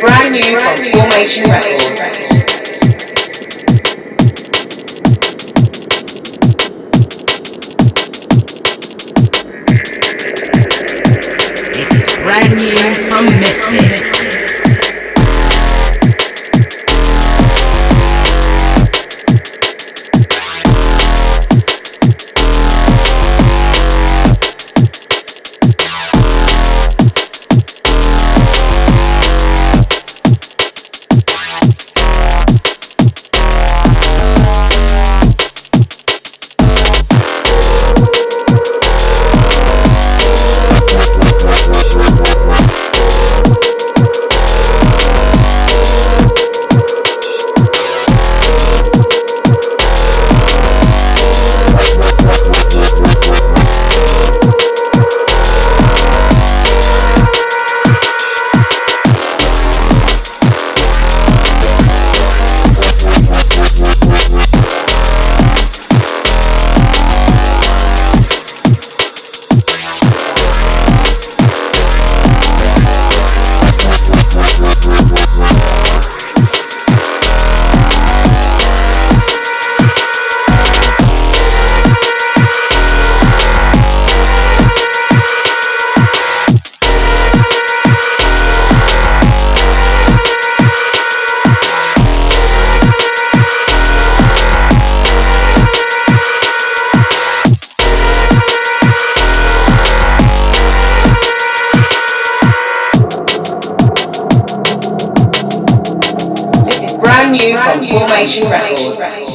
brand new from Formation Records. This is brand new from Mystic. Brand new from Formation Records.